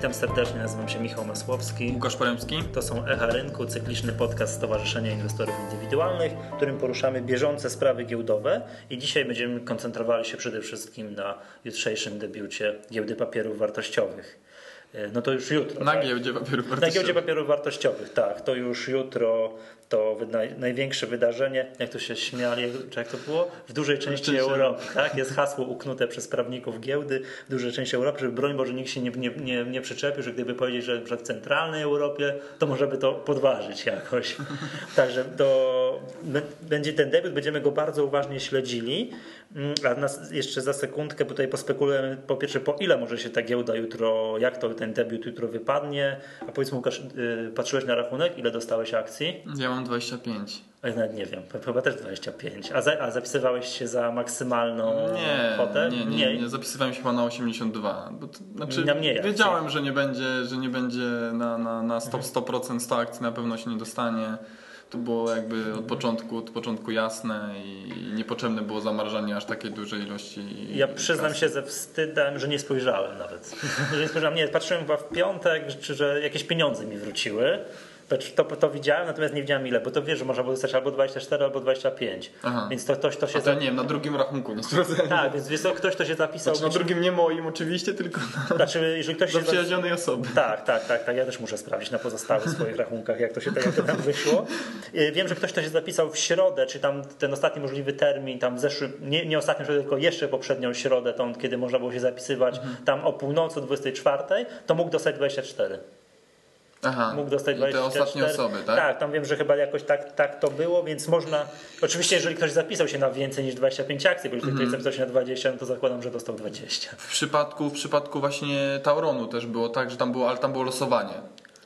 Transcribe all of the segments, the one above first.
Witam serdecznie, nazywam się Michał Masłowski. Łukasz Poremski. To są Echa Rynku, cykliczny podcast Stowarzyszenia Inwestorów Indywidualnych, w którym poruszamy bieżące sprawy giełdowe i dzisiaj będziemy koncentrowali się przede wszystkim na jutrzejszym debiucie giełdy papierów wartościowych. E, no to już jutro. Na tak? giełdzie papierów wartościowych. Na giełdzie papierów wartościowych, tak. To już jutro to naj, największe wydarzenie, jak to się śmiali, czy jak to było? W dużej części Europy, tak? Jest hasło uknute przez prawników giełdy w dużej części Europy, żeby broń Boże nikt się nie, nie, nie, nie przyczepił, że gdyby powiedzieć, że w centralnej Europie, to może by to podważyć jakoś. Także to będzie ten debiut, będziemy go bardzo uważnie śledzili. Mm, a nas jeszcze za sekundkę tutaj pospekulujemy po pierwsze po ile może się ta giełda jutro, jak to ten debiut jutro wypadnie. A powiedz Łukasz, yy, patrzyłeś na rachunek, ile dostałeś akcji? Ja mam 25. Ja nawet nie wiem, chyba też 25. A, za, a zapisywałeś się za maksymalną nie, kwotę? Nie, nie, nie, zapisywałem się chyba na 82. Bo to, znaczy, na mniej wiedziałem, że nie będzie, że nie będzie na, na, na 100%, 100% 100 akcji na pewno się nie dostanie to było jakby od początku, od początku jasne i niepotrzebne było zamrażanie aż takiej dużej ilości. Ja przyznam kasy. się ze wstydem, że nie spojrzałem nawet. że nie spojrzałem, nie, patrzyłem chyba w piątek, czy że jakieś pieniądze mi wróciły. To, to, to, widziałem, natomiast nie widziałem ile, bo to wiesz, że można było dostać albo 24, albo 25. Aha. Więc to ktoś to się. A to nie wiem, na drugim rachunku nie sprawdzałem. Tak, więc wiesz, ktoś to się zapisał. Znaczy, na drugim nie moim oczywiście, tylko na. Znaczy, jeżeli ktoś do przyjaźnionej osoby. Tak, tak, tak, tak. Ja też muszę sprawdzić na pozostałych swoich rachunkach, jak to się jak to tam wyszło. Y, wiem, że ktoś to się zapisał w środę, czy tam ten ostatni możliwy termin, tam zeszły, nie, nie ostatnią środę, tylko jeszcze poprzednią środę, tą, kiedy można było się zapisywać, mhm. tam o północy 24, to mógł dostać 24. Aha, mógł dostać 24. te ostatnie osoby, tak? Tak, tam wiem, że chyba jakoś tak, tak to było, więc można. Oczywiście, jeżeli ktoś zapisał się na więcej niż 25 akcji, bo jeżeli mm ktoś zapisał się na 20, no to zakładam, że dostał 20. W przypadku, w przypadku właśnie Tauronu też było tak, że tam było, ale tam było losowanie.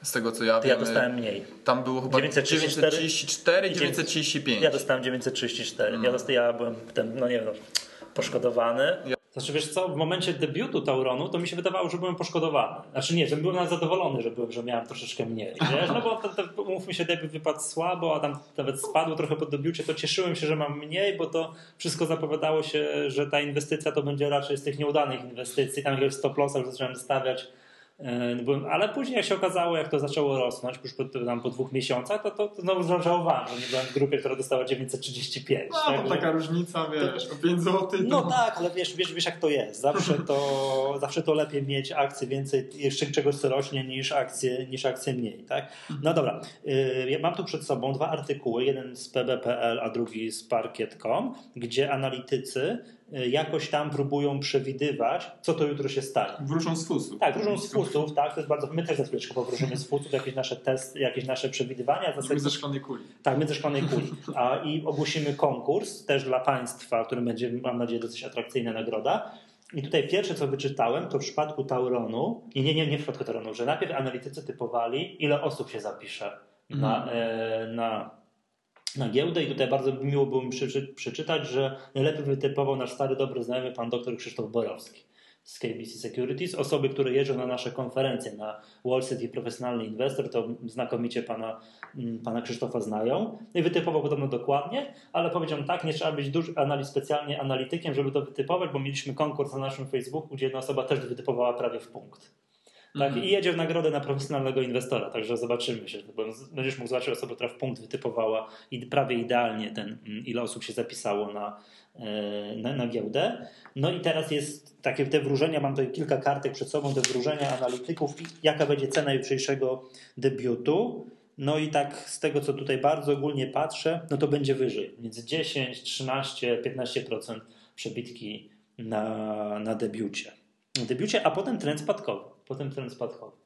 Z tego co ja wiem. Ja dostałem mniej. Tam było chyba 934, 934 935. Ja dostałem 934. Mm. Ja, dostałem, ja byłem ten, no nie wiem, no, poszkodowany. Ja znaczy wiesz co, w momencie debiutu Tauronu to mi się wydawało, że byłem poszkodowany. Znaczy nie, że byłem nawet zadowolony, że, byłem, że miałem troszeczkę mniej. Wiesz? No bo to, to, umówmy się, debiut wypadł słabo, a tam nawet spadło trochę po debiucie, to cieszyłem się, że mam mniej, bo to wszystko zapowiadało się, że ta inwestycja to będzie raczej z tych nieudanych inwestycji. Tam jakiegoś stop lossa już zacząłem stawiać ale później jak się okazało, jak to zaczęło rosnąć, już po, tam po dwóch miesiącach, to, to, to znowu żałowałem, że nie byłem w grupie, która dostała 935. No, tak, to taka różnica, wiesz, o 5 zł. No to... tak, ale wiesz, wiesz, wiesz jak to jest. Zawsze to, zawsze to lepiej mieć akcje więcej, jeszcze czegoś co rośnie niż akcje, niż akcje mniej. Tak? No dobra, y, mam tu przed sobą dwa artykuły, jeden z pb.pl, a drugi z parkiet.com, gdzie analitycy jakoś tam próbują przewidywać, co to jutro się stanie. Wróżą z fusów. Tak, wróżą z fusów, tak, to jest bardzo, my też za chwileczkę powróżymy z fusów, jakieś nasze testy, jakieś nasze przewidywania. My ze szklanej kuli. Tak, my ze szklanej kuli. A, I ogłosimy konkurs też dla Państwa, który będzie, mam nadzieję, dosyć atrakcyjna nagroda. I tutaj pierwsze, co wyczytałem, to w przypadku Tauronu, nie, nie, nie, nie w przypadku Tauronu, że najpierw analitycy typowali, ile osób się zapisze na, e, na na giełdę i tutaj bardzo miło było mi przeczytać, że najlepiej wytypował nasz stary, dobry znajomy pan dr Krzysztof Borowski z KBC Securities. Osoby, które jeżdżą na nasze konferencje na Wall Street i Profesjonalny Inwestor, to znakomicie pana, mm, pana Krzysztofa znają. No I wytypował podobno dokładnie, ale powiedział tak, nie trzeba być duży analiz, specjalnie analitykiem, żeby to wytypować, bo mieliśmy konkurs na naszym Facebooku, gdzie jedna osoba też wytypowała prawie w punkt. Tak? Mhm. I jedzie w nagrodę na profesjonalnego inwestora, także zobaczymy się. Będziesz mógł zobaczyć osobę, która w punkt wytypowała i prawie idealnie ten, mm, ile osób się zapisało na, e, na, na giełdę. No i teraz jest takie te wróżenia, mam tutaj kilka kartek przed sobą, te wróżenia analityków, jaka będzie cena jutrzejszego debiutu. No i tak z tego, co tutaj bardzo ogólnie patrzę, no to będzie wyżej. Między 10, 13, 15% przebitki na, na debiucie. Na debiucie, a potem trend spadkowy potem trend spadkowy.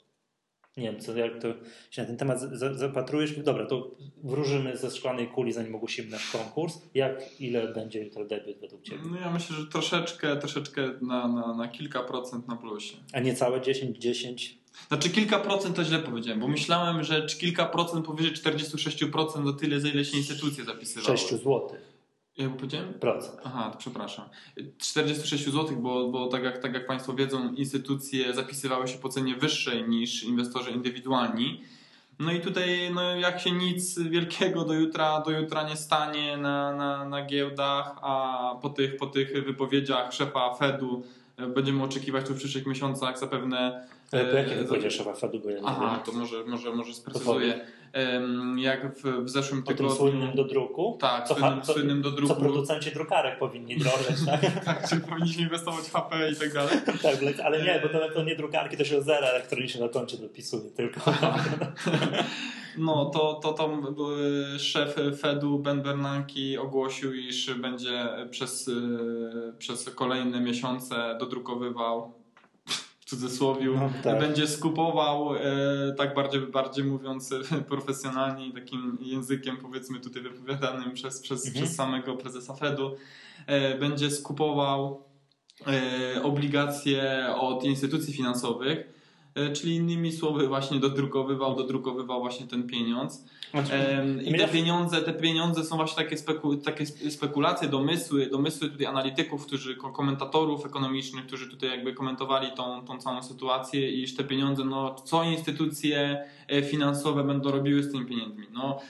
Nie wiem, co, jak to się na ten temat zapatrujesz. Dobra, to wróżymy ze szklanej kuli, zanim ogłosimy nasz konkurs. Jak, ile będzie jutro debiut według Ciebie? No ja myślę, że troszeczkę, troszeczkę na, na, na kilka procent na plusie. A nie całe 10, 10? Znaczy kilka procent to źle powiedziałem, bo myślałem, że kilka procent powyżej 46% to tyle, za ile się instytucje zapisywały. 6 złotych. Jak powiedziałem? Procent. Aha, przepraszam. 46 zł, bo, bo tak, jak, tak jak Państwo wiedzą, instytucje zapisywały się po cenie wyższej niż inwestorzy indywidualni. No i tutaj, no, jak się nic wielkiego do jutra, do jutra nie stanie na, na, na giełdach, a po tych, po tych wypowiedziach szefa Fedu e, będziemy oczekiwać tu w przyszłych miesiącach zapewne Ale po jakiej E, wypowiedzi szefa Fedu, bo ja nie Aha, to może, może, może sprecyzuję. Jak w, w zeszłym O tym tygodniu... słynnym do druku? Tak, Co, słynnym, co, słynnym do co druku. producenci drukarek powinni drożyć, tak? Tak, czy powinniśmy inwestować w HP i tak dalej. tak ale nie, bo to, to nie drukarki, to się zera elektroniczne na koncie dopisuje tylko. No, to, to tam y, szef Fedu Ben Bernanke ogłosił, iż będzie przez, y, przez kolejne miesiące dodrukowywał cudzysłowiu, No, tak. będzie skupował, y, tak bardziej, bardziej mówiąc profesjonalnie i takim językiem powiedzmy tutaj wypowiadanym przez, przez, Mhm. przez samego prezesa Fedu, y, będzie skupował y, obligacje od instytucji finansowych, E, Czyli innymi słowy właśnie dodrukowywał, dodrukowywał właśnie ten pieniądz. Em, I te pieniądze, te pieniądze są właśnie takie, speku, takie spekulacje, domysły, domysły tutaj analityków, którzy, komentatorów ekonomicznych, którzy tutaj jakby komentowali tą, tą całą sytuację, iż te pieniądze, no co instytucje e, finansowe będą robiły z tymi pieniędzmi. No,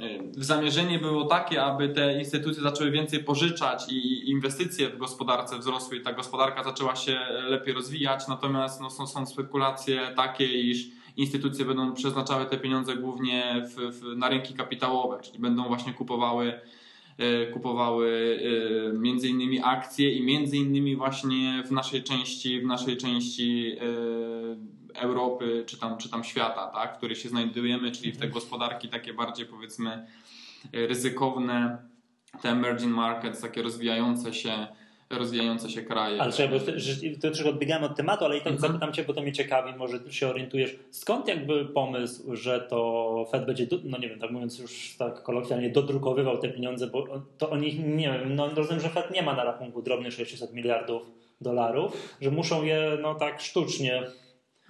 e, Zamierzenie było takie, aby te instytucje zaczęły więcej pożyczać i inwestycje w gospodarce wzrosły i ta gospodarka zaczęła się lepiej rozwijać, natomiast no, są, są spekulacje takie, iż instytucje będą przeznaczały te pieniądze głównie w, w, na rynki kapitałowe, czyli będą właśnie kupowały, e, kupowały e, między innymi akcje i między innymi właśnie w naszej części, w naszej części e, Europy czy tam, czy tam świata, tak, w której się znajdujemy, czyli w te gospodarki takie bardziej powiedzmy ryzykowne, te emerging markets, takie rozwijające się rozwijające się kraje. Ale czekaj, bo to, troszkę odbiegamy od tematu, ale i tak Mhm. zapytam Cię, bo to mnie ciekawi, może się orientujesz. Skąd jakby pomysł, że to Fed będzie, no nie wiem, tak mówiąc już tak kolokwialnie, dodrukowywał te pieniądze, bo to oni, nie wiem, no rozumiem, że Fed nie ma na rachunku drobnych 600 miliardów dolarów, że muszą je no tak sztucznie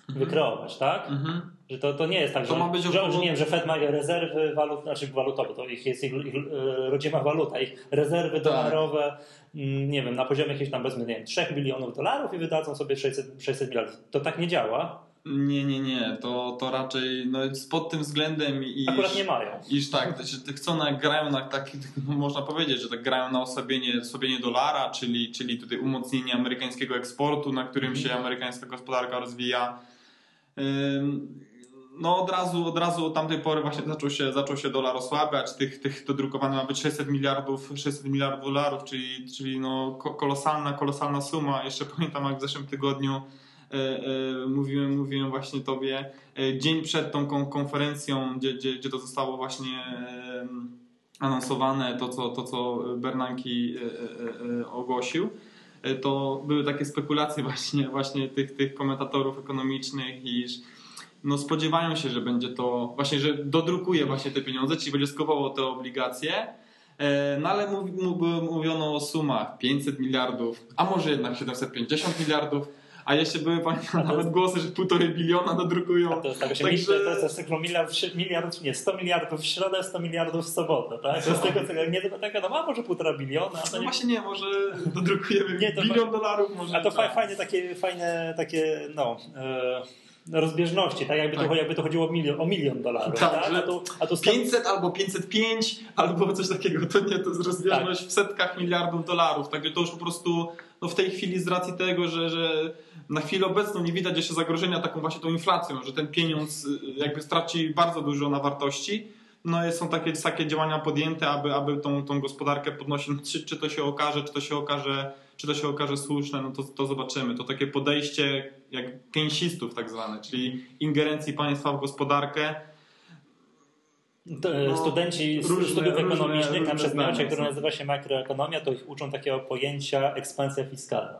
wykreować, tak? Mhm. Że to, to nie jest tak, To że, ma być że, około- że, nie wiem, że Fed ma rezerwy walut, znaczy walutowe, to ich jest ich, ich e, rodzima waluta, ich rezerwy Tak. dolarowe, mm, nie wiem, na poziomie jakieś tam powiedzmy, nie wiem, 3 bilionów dolarów i wydadzą sobie 600, 600 miliardów. To tak nie działa. Nie, nie, nie. To, to raczej no, pod tym względem iż, Akurat nie mają. iż tak, że chcą na, grają na taki, można powiedzieć, że tak grają na osłabienie, osłabienie dolara, czyli, czyli tutaj umocnienie amerykańskiego eksportu, na którym się amerykańska gospodarka rozwija. No od razu, od razu od tamtej pory właśnie zaczął się, zaczął się dolar osłabiać, tych, tych dodrukowane ma być 600 miliardów, 600 miliardów dolarów, czyli, czyli no ko- kolosalna, kolosalna suma. Jeszcze pamiętam jak w zeszłym tygodniu e, e, mówiłem, mówiłem właśnie tobie, e, dzień przed tą kon- konferencją, gdzie, gdzie, gdzie to zostało właśnie anonsowane, to co, to, co Bernanke e, e, e, ogłosił, to były takie spekulacje właśnie, właśnie tych, tych komentatorów ekonomicznych, iż no spodziewają się, że będzie to właśnie, że dodrukuje właśnie te pieniądze, czyli będzie skupował te obligacje, E, no ale mów- mówiono o sumach 500 miliardów, a może jednak 750 miliardów, a jeszcze były pamiętam nawet głosy, że półtorej biliona dodrukują. To jest, tak, że Także- to jest, to jest tylko miliard, miliard, nie, 100 miliardów w środę, 100 miliardów w sobotę, tak? To jest tego, tego nie tylko tak, no a może półtora biliona, a No nie właśnie nie, może dodrukujemy Nie, to bilion dolarów, może A to tak. fa- fajne takie, fajne takie, no, e, rozbieżności, tak? Jakby, Tak. To, jakby to chodziło o milion, o milion dolarów, Tak, tak? A tu, a sto- 500 albo 505 albo coś takiego, to nie, to jest rozbieżność Tak. w setkach miliardów dolarów, także to już po prostu no w tej chwili z racji tego, że, że na chwilę obecną nie widać jeszcze zagrożenia taką właśnie tą inflacją, że ten pieniądz y, jakby straci bardzo dużo na wartości, no są takie, takie działania podjęte, aby, aby tą, tą gospodarkę podnosić, No, czy, czy to się okaże, czy to się okaże czy to się okaże słuszne, no to, to zobaczymy. To takie podejście jak keynesistów tak zwane, czyli ingerencji państwa w gospodarkę, e, no, studenci z różne- studiów różne- ekonomicznych na różne przedmiocie, zdania które są. nazywa się makroekonomia, to ich uczą takiego pojęcia ekspansja fiskalna.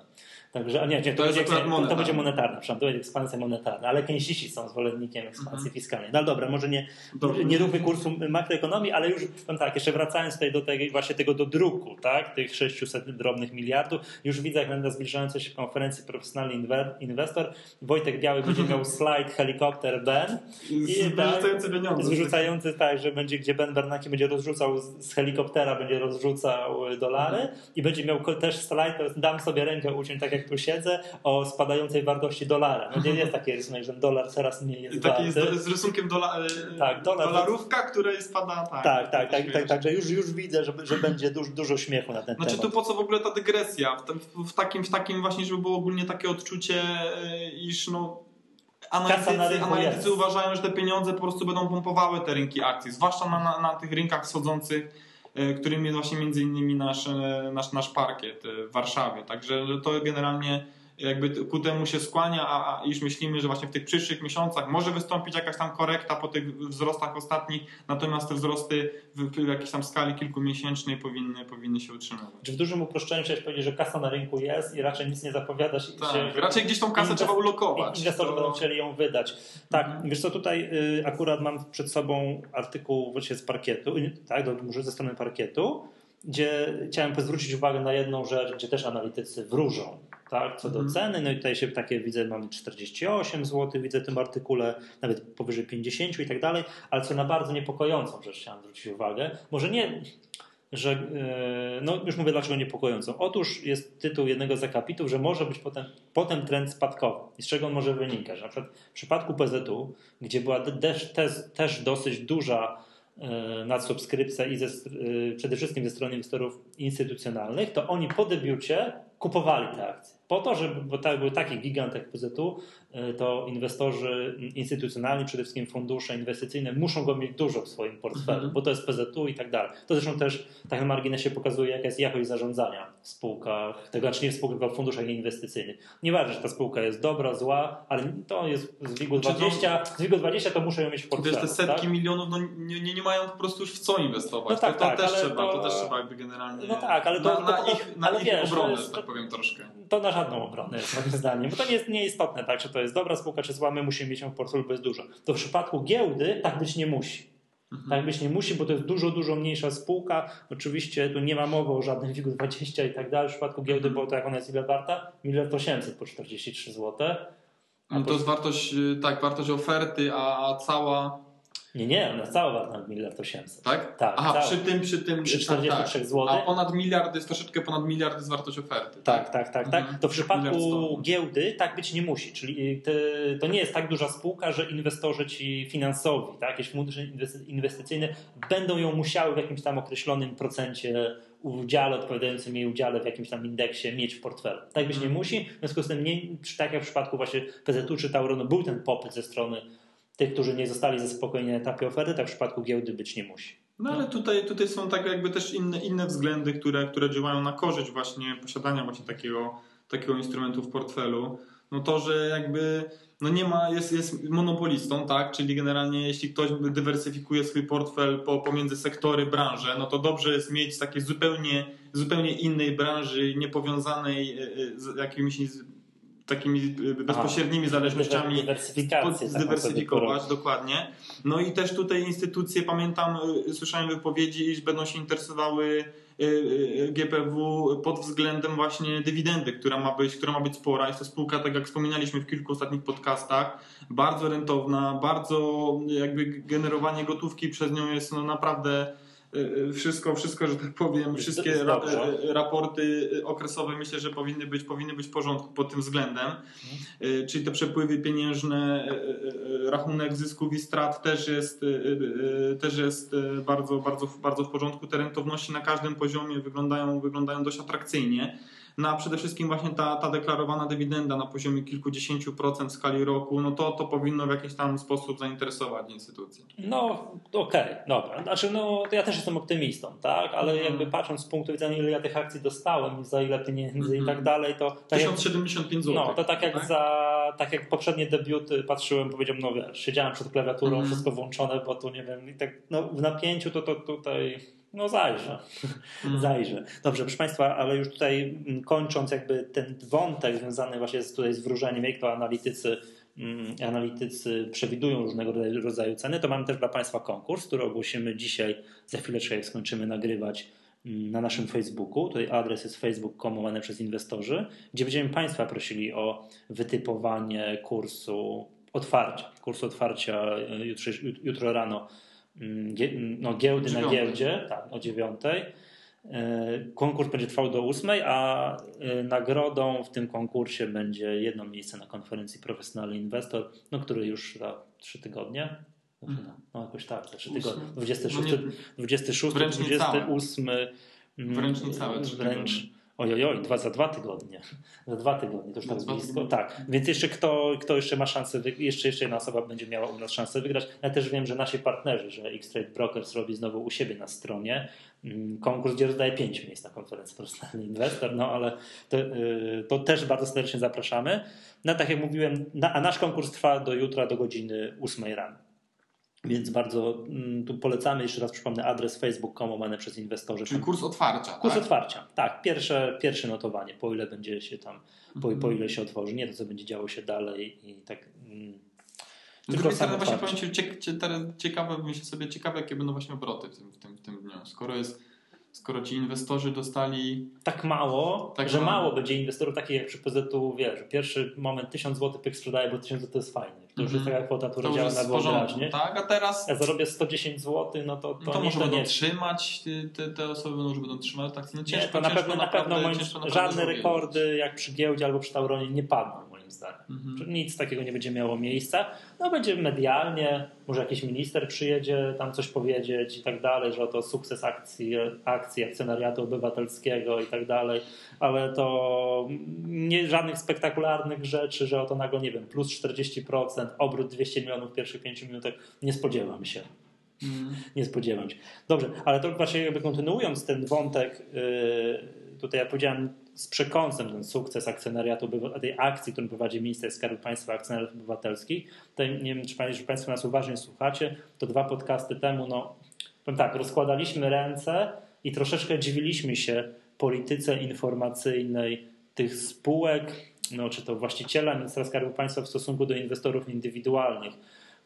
Także, a nie, nie to, To będzie, akurat to, będzie monetarna, przepraszam, to będzie ekspansja monetarna, ale keynesiści są zwolennikiem ekspansji Mhm. fiskalnej. No dobra, może nie, Dobrze. nie róbmy kursu makroekonomii, ale już powiem tak, jeszcze wracając tutaj do tego, właśnie tego do druku, tak, tych 600 drobnych miliardów, już widzę, jak na zbliżającej się konferencji profesjonalny inwestor, Wojtek Biały będzie miał slajd helikopter Ben Z- wyrzucający pieniądze. Zrzucający tak, że będzie, gdzie Ben Bernanke będzie rozrzucał z, helikoptera, będzie rozrzucał dolary Mhm. i będzie miał też slajd, dam sobie rękę uciąć tak jak tu siedzę, o spadającej wartości dolara. No, nie jest taki rysunek, że dolar coraz mniej jest taki z, warty. z rysunkiem dola, e, Tak, dolar- dolarówka, której spada. Tak, Tak, tak, tak, śmiesz. tak, także już, już widzę, że, że będzie dużo, dużo śmiechu na ten Znaczy temat. tu po co w ogóle ta dygresja? W, tym- w, takim, w takim właśnie, żeby było ogólnie takie odczucie, e, iż no analitycy, analitycy uważają, że te pieniądze po prostu będą pompowały te rynki akcji, zwłaszcza na, na, na tych rynkach wschodzących, którym jest właśnie między innymi nasz, e, nasz, nasz parkiet w Warszawie. Także to generalnie jakby ku temu się skłania, a, a już myślimy, że właśnie w tych przyszłych miesiącach może wystąpić jakaś tam korekta po tych wzrostach ostatnich, natomiast te wzrosty w, w jakiejś tam skali kilkumiesięcznej powinny, powinny się utrzymywać. Czy w dużym uproszczeniu chciałeś powiedzieć, że kasa na rynku jest i raczej nic nie zapowiada się. Tak, raczej gdzieś tą kasę trzeba ulokować. Inwestorzy to... będą chcieli ją wydać. Tak, mhm. wiesz co, tutaj y, akurat mam przed sobą artykuł właśnie z parkietu, tak, może ze strony parkietu, gdzie chciałem zwrócić uwagę na jedną rzecz, gdzie też analitycy wróżą tak, co do mm. ceny. No i tutaj się takie widzę, mamy 48 zł, widzę w tym artykule nawet powyżej 50 i tak dalej, ale co na bardzo niepokojącą rzecz chciałem zwrócić uwagę. Może nie, że, e, no już mówię dlaczego niepokojącą. Otóż jest tytuł jednego z akapitów, że może być potem, potem trend spadkowy. I z czego on może wynikać? Na przykład w przypadku PZU, gdzie była też, też, też dosyć duża e, nadsubskrypcja i ze, e, przede wszystkim ze strony inwestorów instytucjonalnych, to oni po debiucie kupowali te akcje. Po to, żeby, bo tak, był taki gigant jak PZU, y, to inwestorzy instytucjonalni, przede wszystkim fundusze inwestycyjne, muszą go mieć dużo w swoim portfelu, mm -hmm. bo to jest PZU i tak dalej. To zresztą też tak na marginesie pokazuje, jaka jest jakość zarządzania w spółkach, tego znaczy nie w spółkach, tylko w funduszach inwestycyjnych. Nieważne, że ta spółka jest dobra, zła, ale to jest z WIG-u 20, z WIG 20 to muszę ją mieć w portfelu. Wiesz, te setki tak? milionów no, nie, nie, nie, mają po prostu już w co inwestować. No tak, to, to tak, też trzeba, to... to... też trzeba jakby generalnie no tak, ale to, na, na ich, na ale ich wiesz, obronę, tak powiem troszkę. To na żadną obronę jest moim zdaniem, bo to nie jest nieistotne, tak, czy to jest dobra spółka, czy zła, my musimy mieć ją w portfelu, bo jest dużo. To w przypadku giełdy tak być nie musi. Mhm. Tak być nie musi, bo to jest dużo, dużo mniejsza spółka. Oczywiście tu nie ma mowy o żadnym WIG 20 i tak dalej. W przypadku giełdy, bo to jak ona jest ile warta? Miliard 800 po 43 zł. No to jest wartość, y, tak, wartość oferty, a, a cała nie, nie, ona cała warta miliard 800. Tak? Tak. Aha, przy tym, przy tym... Przy 43 tak, zł. A ponad miliard jest troszeczkę ponad miliard jest wartość oferty. Tak, tak, tak. tak, mhm. To w przypadku giełdy tak być nie musi. Czyli to nie jest tak duża spółka, że inwestorzy ci finansowi, tak, jakieś fundusze inwestycyjne będą ją musiały w jakimś tam określonym procencie udziale odpowiadającym jej udziale w jakimś tam indeksie mieć w portfelu. Tak być nie mhm. musi. W związku z tym, nie, tak jak w przypadku właśnie PZU czy Tauronu, był ten popyt ze strony tych, którzy nie zostali zaspokojeni na etapie oferty, tak w przypadku giełdy być nie musi. No ale tutaj, tutaj są tak jakby też inne, inne względy, które, które działają na korzyść właśnie posiadania właśnie takiego, takiego instrumentu w portfelu. No to, że jakby no nie ma, jest, jest monopolistą, tak? Czyli generalnie jeśli ktoś dywersyfikuje swój portfel po, pomiędzy sektory, branże, no to dobrze jest mieć z takiej zupełnie, zupełnie innej branży, niepowiązanej e, e, z jakimiś takimi y, bezpośrednimi zależnościami zdywersyfikować, dokładnie. No i też tutaj instytucje, pamiętam, y, słyszałem wypowiedzi, iż będą się interesowały y, GPW pod względem właśnie dywidendy, która ma być, która ma być spora. Jest to spółka, tak jak wspominaliśmy w kilku ostatnich podcastach, bardzo rentowna, bardzo jakby generowanie gotówki przez nią jest no naprawdę wszystko, wszystko, że tak powiem, wszystkie y, raporty okresowe myślę, że powinny być, powinny być w porządku pod tym względem. Mhm. Czyli te przepływy pieniężne, rachunek zysków i strat też jest, też jest bardzo, bardzo, bardzo w porządku. Te rentowności na każdym poziomie wyglądają, wyglądają dość atrakcyjnie. No a przede wszystkim właśnie ta, ta deklarowana dywidenda na poziomie kilkudziesięciu procent w skali roku, no to, to powinno w jakiś tam sposób zainteresować instytucje. No okej, okay, dobra. Znaczy no ja też jestem optymistą, tak? Ale mm. jakby patrząc z punktu widzenia ile ja tych akcji dostałem, za ile pieniędzy mm. i tak mhm. dalej, to... Tak 1075 zł. No to tak jak tak? za, tak jak poprzednie debiuty patrzyłem, powiedziałem, no wiesz, siedziałem przed klawiaturą, mm. wszystko włączone, bo tu nie wiem, i tak no, w napięciu to, to tutaj no zajrzę, mm. zajrzę. Dobrze, proszę Państwa, ale już tutaj mm, kończąc jakby ten wątek związany właśnie z, tutaj z wróżeniem, jak to analitycy, mm, analitycy przewidują różnego rodzaju ceny, to mamy też dla Państwa konkurs, który ogłosimy dzisiaj, za chwileczkę jak skończymy nagrywać na naszym Facebooku. Tutaj adres jest facebook.com przez inwestorzy, gdzie będziemy Państwa prosili o wytypowanie kursu otwarcia, kursu otwarcia e, jutro, jutro rano Mm, mm, no, giełdy na giełdzie, tak, o dziewiątej. E, konkurs będzie trwał do ósmej, a e, nagrodą w tym konkursie będzie jedno miejsce na konferencji Profesjonalny Inwestor, no, który już za trzy tygodnie, mhm. no jakoś tak, za trzy tygodnie, 26, 26 wręcz 28, wręcz niecałe, wręcz, Oj, oj, dwa za dwa tygodnie. Za dwa tygodnie, to już tak blisko. Tak, więc jeszcze kto, kto jeszcze ma szansę, jeszcze, jeszcze jedna osoba będzie miała u nas szansę wygrać. Ja też wiem, że nasi partnerzy, że X-Trade Brokers robi znowu u siebie na stronie mm, konkurs, gdzie rozdaje pięć miejsc na konferencji Profesjonalny Inwestor, no ale to, y, to, też bardzo serdecznie zapraszamy. No tak jak mówiłem, a nasz konkurs trwa do jutra, do godziny 8 rano. Więc bardzo mm, tu polecamy, jeszcze raz przypomnę, adres facebook.com łamany przez inwestorzy. Czyli kurs otwarcia. Kurs tak? otwarcia, tak. Pierwsze, pierwsze notowanie, po ile będzie się tam, po, po mhm. ile się otworzy, nie to, co będzie działo się dalej i tak. Mm, z drugiej strony właśnie powiem Ci, ciekawe, myślę sobie, ciekawe jakie będą właśnie obroty w tym, w tym, w tym dniu. Skoro jest skoro ci inwestorzy dostali. Tak mało, tak że mało. mało będzie inwestorów takich jak przy PZU, wiesz, pierwszy moment 1000 zł pyk sprzedaje, bo 1000 zł to jest fajne. To już jest mhm. taka kwota, która działa na wyobraźnię. Tak, a teraz. Ja zarobię 110 zł, no to. To, no to może będą nie... trzymać, te, te osoby może będą trzymać tak. No ciężko, nie, to na pewno, na pewno żadne rekordy jak przy giełdzie albo przy Tauronie nie padną moim zdaniem. Mhm. Nic takiego nie będzie miało miejsca. No będzie medialnie, może jakiś minister przyjedzie tam coś powiedzieć i tak dalej, że oto sukces akcji, akcji akcjonariatu obywatelskiego i tak dalej, ale to nie żadnych spektakularnych rzeczy, że oto nagle, nie wiem, plus 40%, obrót 200 milionów w pierwszych 5 minutach, nie spodziewam się. Mm. Nie spodziewam się. Dobrze, ale to właśnie jakby kontynuując ten wątek, yy, tutaj ja powiedziałem z przekąsem ten sukces akcjonariatu, tej akcji, którą prowadzi minister Skarbu Państwa Akcjonariatów Obywatelskich. Tutaj nie wiem, czy Państwo nas uważnie słuchacie, to dwa podcasty temu, no powiem tak, rozkładaliśmy ręce i troszeczkę dziwiliśmy się polityce informacyjnej tych spółek, no, czy to właściciela ministra Skarbu Państwa w stosunku do inwestorów indywidualnych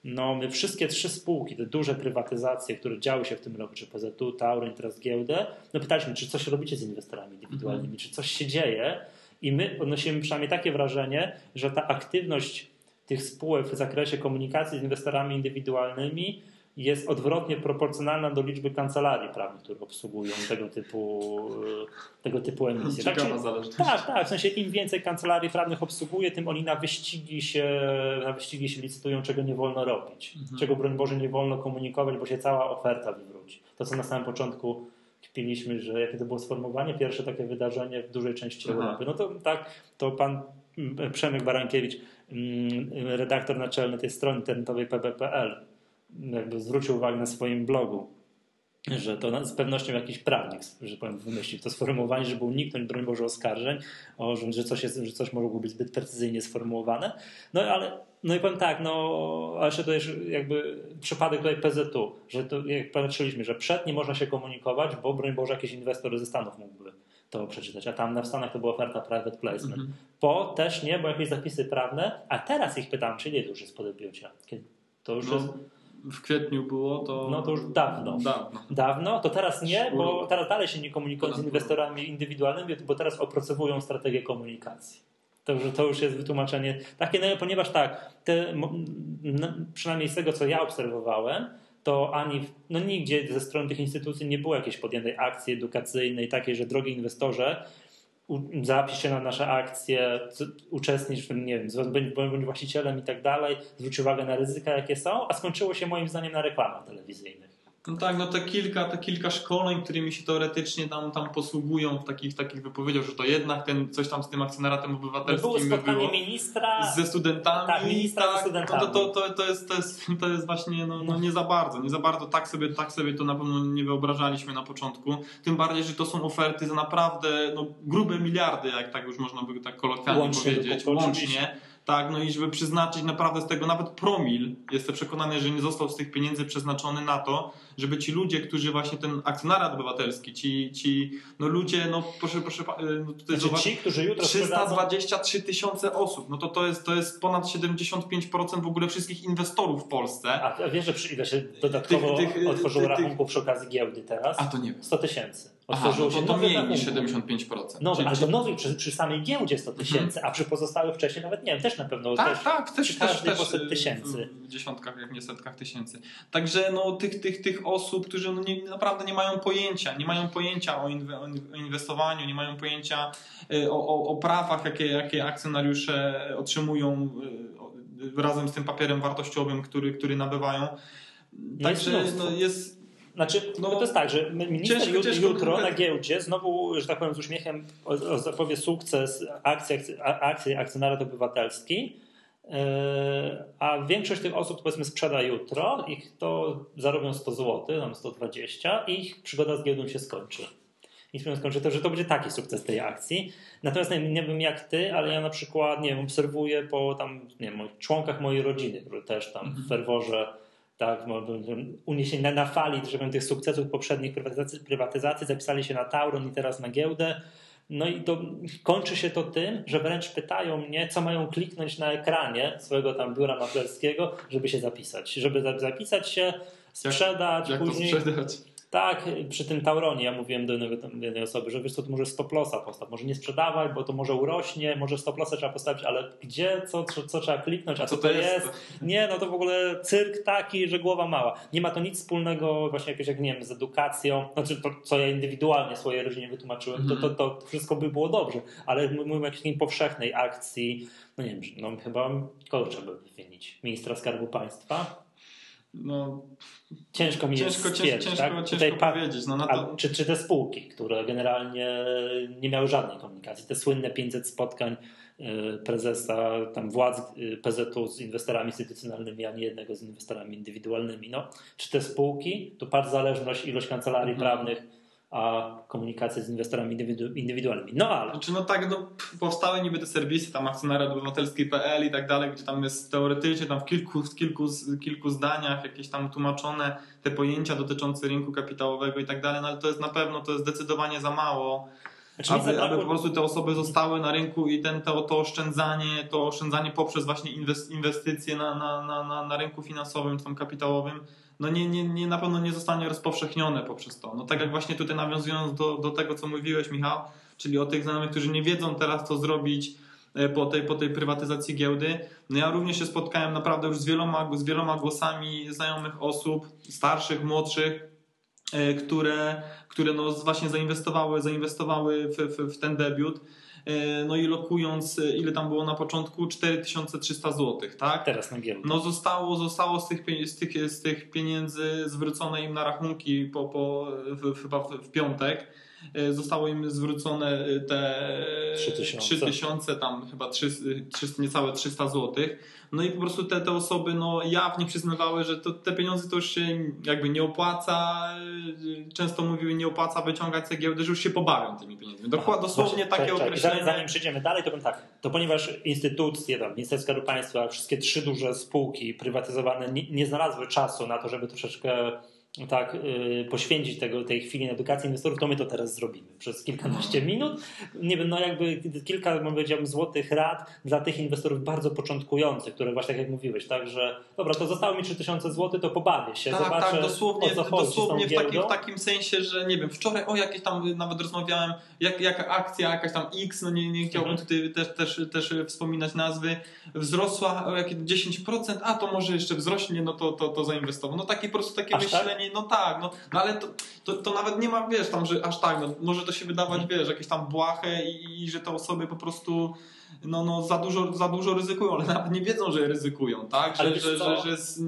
no my wszystkie trzy spółki, te duże prywatyzacje, które działy się w tym roku, czy PZU, Tauron, teraz giełdę, no pytaliśmy, czy coś robicie z inwestorami indywidualnymi, -hmm. czy coś się dzieje i my odnosimy przynajmniej takie wrażenie, że ta aktywność tych spółek w zakresie komunikacji z inwestorami indywidualnymi jest odwrotnie proporcjonalna do liczby kancelarii prawnych, które obsługują tego typu, tego typu emisje. Tak, tak, tak. W sensie im więcej kancelarii prawnych obsługuje, tym oni na wyścigi się, na wyścigi się licytują, czego nie wolno robić. Mhm. Czego, broń Boże, nie wolno komunikować, bo się cała oferta wywróci. To, co na samym początku kpiliśmy, że jakie to było sformułowanie, pierwsze takie wydarzenie w dużej części Aha. Europy. No to tak, to pan mm, Przemek Barankiewicz, mm, redaktor naczelny tej strony internetowej pb.pl, jakby zwrócił uwagę na swoim blogu, że to z pewnością jakiś prawnik, że powiem, wymyślił to sformułowanie, żeby uniknąć, broń Boże, oskarżeń, o, że, coś jest, że coś mogło być zbyt precyzyjnie sformułowane. No ale, no i powiem tak, no, ale jeszcze to jest jakby przypadek tutaj PZU, że to, jak patrzyliśmy, że przed nie można się komunikować, bo broń Boże, jakiś inwestor ze Stanów mógłby to przeczytać, a tam na Stanach to była oferta private placement. -hmm. Po też nie, bo jakieś zapisy prawne, a teraz ich pytam, czy nie to już jest po Kiedy to już no. jest w kwietniu było, to. No to już dawno. Dawno. Dawno. To teraz nie, bo teraz dalej się nie komunikują z inwestorami indywidualnymi, bo teraz opracowują strategię komunikacji. To, to już jest wytłumaczenie takie, no, ponieważ tak, te, przynajmniej z tego, co ja obserwowałem, to ani no nigdzie ze strony tych instytucji nie było jakiejś podjętej akcji edukacyjnej, takiej, że drogi inwestorze, zapisz się na nasze akcje, uczestnicz w tym, nie wiem, bądź właścicielem i tak dalej, zwróć uwagę na ryzyka, jakie są, a skończyło się moim zdaniem na reklamach telewizyjnych. No tak, no te kilka, te kilka szkoleń, którymi się teoretycznie tam, tam posługują w takich, takich wypowiedziach, że to jednak ten, coś tam z tym akcjonaratem obywatelskim było spotkanie było ministra ze studentami. Tak, ministra tak, ze studentami. No to, to, to, to, jest, to, jest, to jest właśnie no, no nie za bardzo, nie za bardzo tak sobie, tak sobie to na pewno nie wyobrażaliśmy na początku. Tym bardziej, że to są oferty za naprawdę no, grube miliardy, jak tak już można by tak kolokwialnie łącznie powiedzieć, łącznie tak, no i żeby przeznaczyć naprawdę z tego nawet promil, jestem przekonany, że nie został z tych pieniędzy przeznaczony na to, żeby ci ludzie, którzy właśnie ten akcjonariat obywatelski, ci, ci no ludzie, no proszę, proszę, no tutaj znaczy zobacz, ci, którzy jutro 323 tysiące osób, no to to jest, to jest ponad 75% w ogóle wszystkich inwestorów w Polsce. A wiesz, że przy, ile się dodatkowo tych, tych, otworzyło tych, rachunków przy okazji giełdy teraz? A to nie wiem. 100 tysięcy. Otworzyło Aha, no to, to mniej niż 75%. No, ale to nowy przy, przy samej giełdzie 100 tysięcy, mhm. a przy pozostałych wcześniej nawet nie wiem, też na pewno tak, też, tak, też, też, też, tysięcy. W dziesiątkach, jak nie setkach tysięcy. Także no, tych, tych, tych osób, którzy no, nie, naprawdę nie mają pojęcia, nie mają pojęcia o, inwe, o inwestowaniu, nie mają pojęcia y, o, o, o prawach, jakie, jakie akcjonariusze otrzymują y, razem z tym papierem wartościowym, który, który nabywają. Także jest, no, jest Znaczy, no, to jest tak, że minister ciężko, ciężko jutro na giełdzie znowu, że tak powiem, z uśmiechem zapowie sukces akcji, akcji akcjonariat obywatelski, e, a większość tych osób powiedzmy sprzeda jutro, ich to zarobią 100 zł, tam 120 i ich przygoda z giełdą się skończy. I skończy to, że to będzie taki sukces tej akcji. Natomiast nie, nie wiem jak ty, ale ja na przykład, nie wiem, obserwuję po tam, nie wiem, członkach mojej rodziny, które też tam w ferworze tak, uniesieni na, na fali że tych sukcesów poprzednich prywatyzacji, prywatyzacji, zapisali się na Tauron i teraz na giełdę. No i to kończy się to tym, że wręcz pytają mnie, co mają kliknąć na ekranie swojego tam biura maklerskiego, żeby się zapisać. Żeby zapisać się, sprzedać, jak, jak później. To sprzedać? Tak, przy tym Tauronie ja mówiłem do, jednego, jednej osoby, że wiesz co, to może stop lossa postaw, może nie sprzedawaj, bo to może urośnie, może stop lossa trzeba postawić, ale gdzie, co, co, co trzeba kliknąć, a co, co to jest? jest? Nie, no to w ogóle cyrk taki, że głowa mała. Nie ma to nic wspólnego właśnie jakieś, jak nie wiem, z edukacją, znaczy to, co ja indywidualnie swojej rodzinie wytłumaczyłem, to, to, to wszystko by było dobrze, ale mówimy o jakiejś powszechnej akcji, no nie wiem, no chyba kogo trzeba by wymienić? Ministra Skarbu Państwa? No, ciężko mi ciężko, jest stwierdzić, ciężko, tak? ciężko Tutaj powiedzieć. No, to... czy, czy te spółki, które generalnie nie miały żadnej komunikacji, te słynne 500 spotkań y, prezesa, tam władz y, PZU z inwestorami instytucjonalnymi, a nie jednego z inwestorami indywidualnymi. No, czy te spółki, to bardzo zależność, ilość kancelarii mhm. prawnych, a komunikację z inwestorami indywidualnymi. No ale. Znaczy, no tak, no, powstały niby te serwisy, tam akcjonariat obywatelski.pl i tak dalej, gdzie tam jest teoretycznie tam w kilku, w kilku, kilku zdaniach jakieś tam tłumaczone te pojęcia dotyczące rynku kapitałowego i tak dalej, no ale to jest na pewno, to jest zdecydowanie za mało. Znaczy, aby, aby po prostu te osoby zostały na rynku i ten, to, to oszczędzanie, to oszczędzanie poprzez właśnie inwestycje na, na, na, na rynku finansowym, tam kapitałowym, no nie, nie, nie, na pewno nie zostanie rozpowszechnione poprzez to. No tak jak właśnie tutaj nawiązując do, do tego, co mówiłeś, Michał, czyli o tych znajomych, którzy nie wiedzą teraz, co zrobić e, po tej, po tej prywatyzacji giełdy. No ja również się spotkałem naprawdę już z wieloma, z wieloma głosami znajomych osób, starszych, młodszych, e, które, które no właśnie zainwestowały, zainwestowały w, w, w ten debiut no i lokując, e, ile tam było na początku, 4300 zł, tak? Teraz na giełdę. No zostało, zostało z, tych, z, tych, z tych pieniędzy zwrócone im na rachunki po, po, w, chyba w, w piątek e, zostało im zwrócone te 3000, 3000 tam chyba 300, 300, niecałe 300 złotych no i po prostu te, te osoby no, jawnie przyznawały, że to, te pieniądze to już się jakby nie opłaca, często mówiły nie opłaca wyciągać te giełdy, że już się pobawią tymi pieniędzmi. Dokładnie, dosłownie takie czek, określenie. Zanim przejdziemy dalej, to bym tak, to ponieważ instytucje, tam, Ministerstwo Skarbu Państwa, wszystkie trzy duże spółki prywatyzowane nie, nie znalazły czasu na to, żeby troszeczkę tak, yy, poświęcić tego, tej chwili na edukację inwestorów, to my to teraz zrobimy przez kilkanaście minut. Nie wiem, no jakby kilka, powiedziałbym, złotych rad dla tych inwestorów bardzo początkujących, które właśnie tak jak mówiłeś, tak, że dobra, to zostało mi 3000 zł, to pobawię się, tak, zobaczę tak, dosłownie, dosłownie w takim, w takim sensie, że nie wiem, wczoraj o jakieś tam nawet rozmawiałem, jak, jaka akcja, jakaś tam X, no nie, nie chciałbym mhm. tutaj też, też, też wspominać nazwy, wzrosła o jakieś 10%, a to może jeszcze wzrośnie, no to, to, to zainwestował. No takie po prostu takie Aż tak? myślenie, tak? No tak, no, no ale to, to, to, nawet nie ma, wiesz, tam, że aż tak, no, może to się wydawać, wiesz, jakieś tam błahe i, i że te osoby po prostu no, no za, dużo, za dużo ryzykują, ale nawet nie wiedzą, że ryzykują, tak? Że, ale że, że, że jest...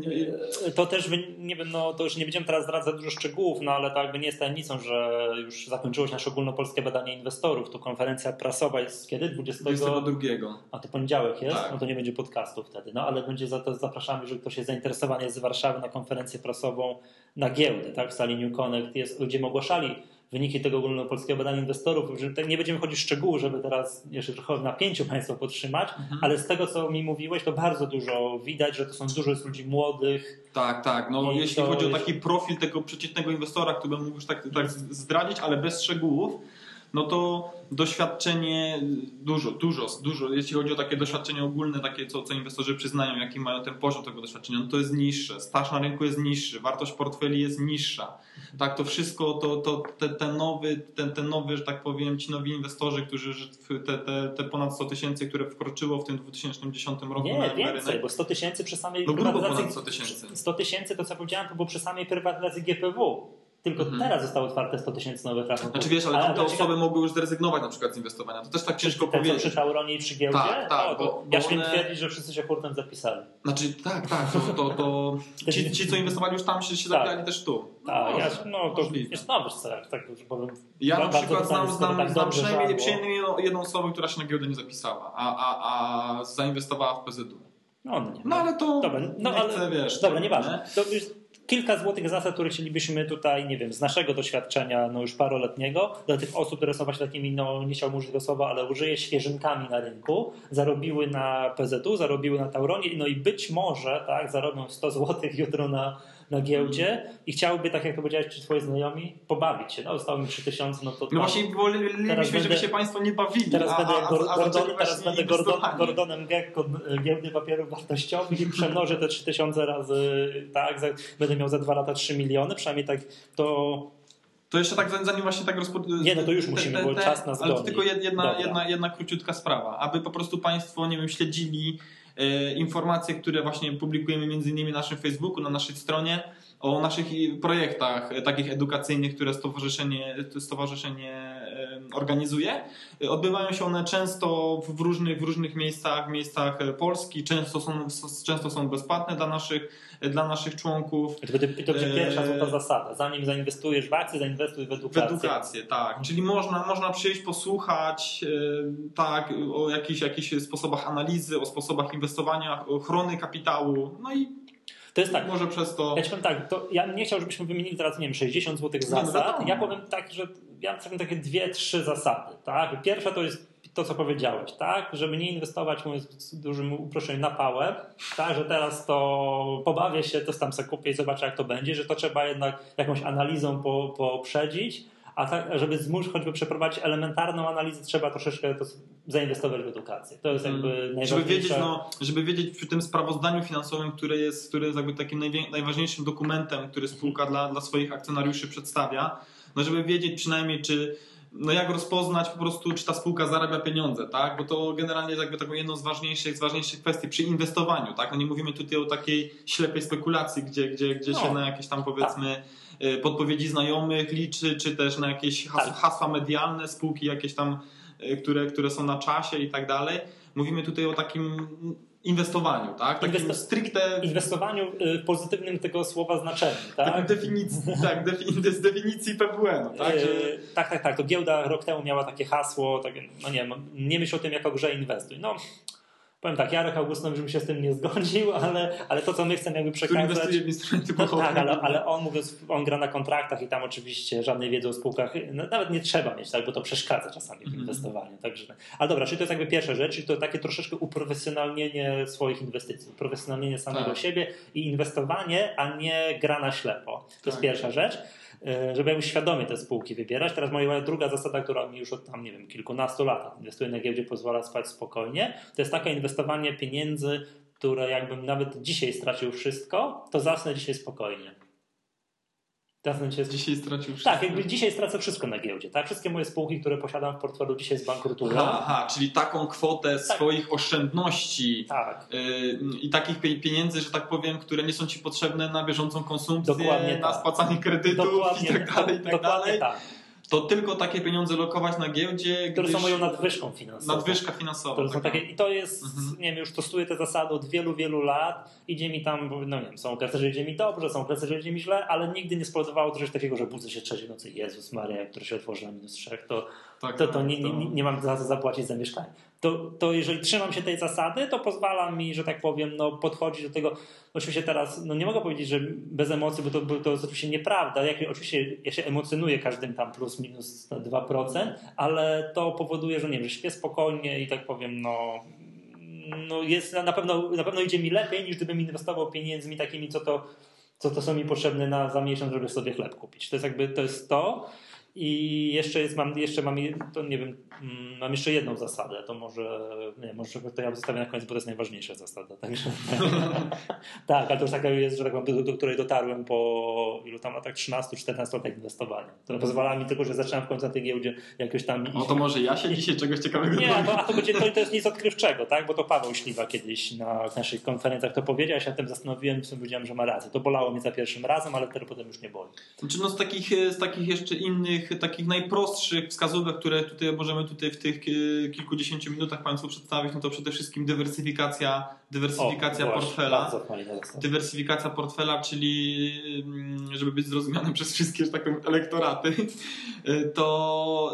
E, to też, nie wiem, no to już nie będziemy teraz zdradzać za dużo szczegółów, no ale jakby nie jest tajemnicą, że już zakończyło się nasze ogólnopolskie badanie inwestorów. To konferencja prasowa jest kiedy? 20... 22. A to poniedziałek jest? Tak. No to nie będzie podcastu wtedy, no ale będzie za to zapraszamy, jeżeli ktoś jest zainteresowany jest z Warszawy na konferencję prasową na giełdę, tak? W sali New Connect jest, ludzie ogłaszali wyniki tego ogólnopolskiego badania inwestorów, że nie będziemy chodzić w szczegóły, żeby teraz jeszcze trochę w napięciu Państwa podtrzymać, mhm. ale z tego, co mi mówiłeś, to bardzo dużo widać, że to są dużo jest ludzi młodych. Tak, tak. No, jeśli chodzi o taki profil tego przeciętnego inwestora, który mógłbyś tak, tak zdradzić, ale bez szczegółów, no to doświadczenie dużo, dużo, dużo, jeśli chodzi o takie doświadczenie ogólne, takie co, co inwestorzy przyznają, jaki mają ten poziom tego doświadczenia, no to jest niższe, staż na rynku jest niższy, wartość portfeli jest niższa. Tak, to wszystko, to, to te, te nowy, ten, ten nowy, że tak powiem, ci nowi inwestorzy, którzy te, te, te ponad 100 tysięcy, które wkroczyło w tym 2010 roku Nie, na więcej, rynek. bo 100 tysięcy przy samej no, prywatyzacji. 100 tysięcy. 100 tysięcy to co powiedziałem, to było przy samej prywatyzacji GPW tylko Mhm. teraz zostało otwarte 100 tysięcy nowych rachunków. Znaczy wiesz, ale tam te na przykład- osoby mogły już zrezygnować na przykład z inwestowania. To też tak ciężko te, co powiedzieć. przy Tauronie i przy giełdzie? Tak, tak, O, to bo- ja bo śmiem one- twierdzić, że wszyscy się hurtem zapisali. Znaczy tak, tak, to, to, to ci, ci co inwestowali już tam się, się Tak. też tu. Tak, ja, no to jest no co, jak tak już powiem. Ja na przykład znam, znam, tak znam przynajmniej, przynajmniej jedną, jedną osobę, która się na giełdę nie zapisała, a, a, a zainwestowała w PZU. No, no nie. No ale to Dobra, no nie ale wiesz. dobra, nieważne. Kilka złotych zasad, które chcielibyśmy tutaj, nie wiem, z naszego doświadczenia, no już paroletniego, dla tych osób, które są właśnie takimi, no nie chciałbym użyć tego słowa, ale użyję świeżynkami na rynku, zarobiły na PZU, zarobiły na Tauronie, no i być może, tak, zarobią 100 złotych jutro na, na giełdzie i chciałby, tak jak to powiedziałeś, czy twoi znajomi, pobawić się. No, zostało mi 3000, no to... No właśnie wolelibyśmy, żeby się Państwo nie bawili, Teraz a, będę, a, Gor- a, a Gordon, zaczęli teraz będę Gordon. Gordonem Gekko giełdy papierów wartościowych i przemnożę te 3000 razy, tak, za, będę miał za dwa lata 3 miliony, przynajmniej tak to To jeszcze tak zanim właśnie tak rozpo... Nie, no to już musimy, bo czas nas Ale to tylko jed- jedna, Dobra. jedna, jedna króciutka sprawa, aby po prostu Państwo, nie wiem, śledzili informacje, które właśnie publikujemy między innymi na naszym Facebooku, na naszej stronie, o naszych projektach e, takich edukacyjnych, które stowarzyszenie, stowarzyszenie e, organizuje. E, Odbywają się one często w w różnych, w różnych miejscach, miejscach e, Polski, często są, często są bezpłatne dla naszych, e, dla naszych członków. to będzie, to będzie Eee. pierwsza złota zasada. Zanim zainwestujesz w akcje, zainwestuj w W edukację. edukację, tak. Czyli można, można przyjść, posłuchać e, tak, o jakichś, jakichś sposobach analizy, o sposobach inwestowania, ochrony kapitału, no i To jest tak, może przez to... Ja ci powiem tak, to ja nie chciał, żebyśmy wymienili teraz, nie wiem, 60 zł no zasad. Ja powiem tak, że ja mam takie dwie, trzy zasady. Tak? Pierwsza to jest to, co powiedziałeś, tak? Żeby nie inwestować, mówiąc z dużym uproszczeniem, na pałę, tak? Że teraz to pobawię się, to tam sobie kupię i zobaczę, jak to będzie, że to trzeba jednak jakąś analizą po, poprzedzić, a tak, żeby zmóż choćby przeprowadzić elementarną analizę, trzeba troszeczkę to zainwestować w edukację. To jest jakby Mm. Żeby najważniejsze. wiedzieć, no, żeby wiedzieć przy tym sprawozdaniu finansowym, które jest, które jest jakby takim najważniejszym dokumentem, który spółka dla, dla swoich akcjonariuszy przedstawia, no żeby wiedzieć przynajmniej, czy no jak rozpoznać po prostu, czy ta spółka zarabia pieniądze, tak? Bo to generalnie jest jakby taką jedną z ważniejszych, z ważniejszych kwestii przy inwestowaniu, tak? No nie mówimy tutaj o takiej ślepej spekulacji, gdzie, gdzie, gdzie się No. na jakieś tam powiedzmy y, podpowiedzi znajomych liczy, czy też na jakieś Tak. hasła medialne, spółki jakieś tam, które, które są na czasie i tak dalej. Mówimy tutaj o takim inwestowaniu, tak? Takim Inwesto- stricte Inwestowaniu y, w pozytywnym tego słowa znaczeniu, tak? takim definicji, tak, defi- z definicji PWN-u, tak? Że, Yy, tak, tak, tak. To giełda rok temu miała takie hasło, takie, no nie wiem, nie myśl o tym jako grze inwestuj. No, powiem tak, Jarek Augustynowicz bym się z tym nie zgodził, ale, ale to, co my chcemy jakby który przekazać... inwestuje w instrumenty pochodne. tak, ale, ale on mówiąc, on gra na kontraktach i tam oczywiście żadnej wiedzy o spółkach no, nawet nie trzeba mieć, tak, bo to przeszkadza czasami w Mhm. inwestowaniu. Także, ale dobra, czyli to jest jakby pierwsza rzecz, czyli to takie troszeczkę uprofesjonalnienie swoich inwestycji, uprofesjonalnienie samego Tak. siebie i inwestowanie, a nie gra na ślepo. To jest Tak. pierwsza rzecz. E, Żeby świadomie te spółki wybierać. Teraz moja druga zasada, która mi już od tam, nie wiem, kilkunastu lat inwestuję na giełdzie, pozwala spać spokojnie, to jest takie inwestowanie pieniędzy, które jakbym nawet dzisiaj stracił wszystko, to zasnę dzisiaj spokojnie. Dzisiaj Dzisiaj stracił wszystko. tak, jakby dzisiaj stracę wszystko na giełdzie. Tak? Wszystkie moje spółki, które posiadam w portfelu dzisiaj zbankrutują. Aha, czyli taką kwotę swoich oszczędności Tak. yy, i takich pie- pieniędzy, że tak powiem, które nie są ci potrzebne na bieżącą konsumpcję, Dokładnie na tak. spłacanie kredytów Dokładnie, i tak dalej, i tak dokładnie dalej. tak. To tylko takie pieniądze lokować na giełdzie, Które są moją nadwyżką finansową. nadwyżka finansowa. Które są taka. takie, I to jest, Mhm. nie wiem, już stosuję te zasady od wielu, wielu lat. Idzie mi tam, no nie wiem, są okresy, że idzie mi dobrze, są okresy, że idzie mi źle, ale nigdy nie spowodowało to coś takiego, że budzę się trzeciej nocy, Jezus Maria, jak które się otworzy na minus trzech, to, Tak, to, tak, to nie, nie, nie- nie mam za co zapłacić za mieszkanie. To, to jeżeli trzymam się tej zasady, to pozwala mi, że tak powiem, no, podchodzić do tego. Oczywiście teraz, no nie mogę powiedzieć, że bez emocji, bo to, bo to jest oczywiście nieprawda. Jak, oczywiście ja się emocjonuję każdym tam plus minus na 2%, ale to powoduje, że nie wiem, że śpię spokojnie i tak powiem, no. No jest, na pewno, na pewno idzie mi lepiej niż gdybym inwestował pieniędzmi takimi, co to, co to są mi potrzebne na, za miesiąc, żeby sobie chleb kupić. To jest jakby to jest to. I jeszcze jest, mam, jeszcze mam, to nie wiem, mm, mam jeszcze jedną zasadę, to może, nie, może to ja zostawię na koniec, bo to jest najważniejsza zasada. Także, tak, ale to już taka jest, że tak powiem, do, do, której dotarłem po ilu tam latach, 13-14 latach inwestowania. To pozwala mi tylko, że zaczynam w końcu na tej giełdzie jakoś tam... O, to może ja się dzisiaj czegoś ciekawego Nie, to, a to, będzie, to, to jest nic odkrywczego, tak? Bo to Paweł Śliwa kiedyś na naszych konferencjach to powiedział, ja się tym zastanowiłem sobie powiedziałem, że ma rację. To bolało mnie za pierwszym razem, ale teraz potem już nie boli. Znaczy, no z takich, z takich jeszcze innych, takich najprostszych wskazówek, które tutaj możemy tutaj w tych kilkudziesięciu minutach Państwu przedstawić, no to przede wszystkim dywersyfikacja, dywersyfikacja o, portfela. Dywersyfikacja portfela, czyli mm, żeby być zrozumianym przez wszystkie, że tak powiem, elektoraty, to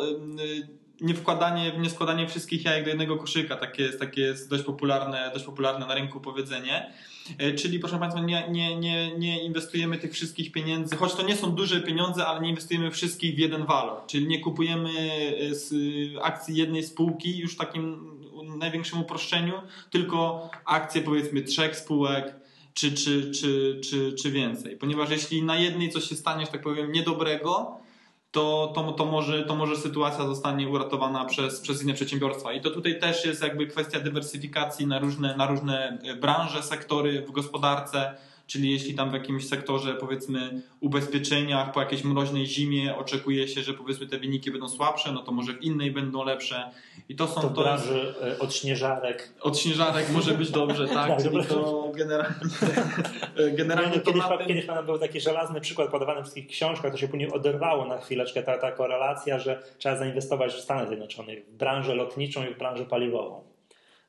nie wkładanie, nie składanie wszystkich jajek do jednego koszyka, takie jest, takie jest dość popularne, dość popularne na rynku powiedzenie. E, czyli proszę Państwa, nie, nie, nie, nie inwestujemy tych wszystkich pieniędzy, choć to nie są duże pieniądze, ale nie inwestujemy wszystkich w jeden walor. Czyli nie kupujemy e, z akcji jednej spółki już w takim największym uproszczeniu, tylko akcje powiedzmy trzech spółek, czy, czy, czy, czy, czy więcej. Ponieważ jeśli na jednej coś się stanie, że tak powiem, niedobrego, to, to, to, może, to może sytuacja zostanie uratowana przez, przez inne przedsiębiorstwa. I to tutaj też jest jakby kwestia dywersyfikacji na różne, na różne branże, sektory w gospodarce czyli jeśli tam w jakimś sektorze, powiedzmy, ubezpieczeniach po jakiejś mroźnej zimie oczekuje się, że powiedzmy te wyniki będą słabsze, no to może w innej będą lepsze. I to są to. to branży jest... od śnieżarek. Od śnieżarek może być dobrze, tak? tak czyli to generalnie. generalnie kiedyś, tym... kiedyś był taki żelazny przykład podawany w wszystkich książkach, to się później oderwało na chwileczkę ta, ta korelacja, że trzeba zainwestować w Stanach Zjednoczonych, w branżę lotniczą i w branżę paliwową.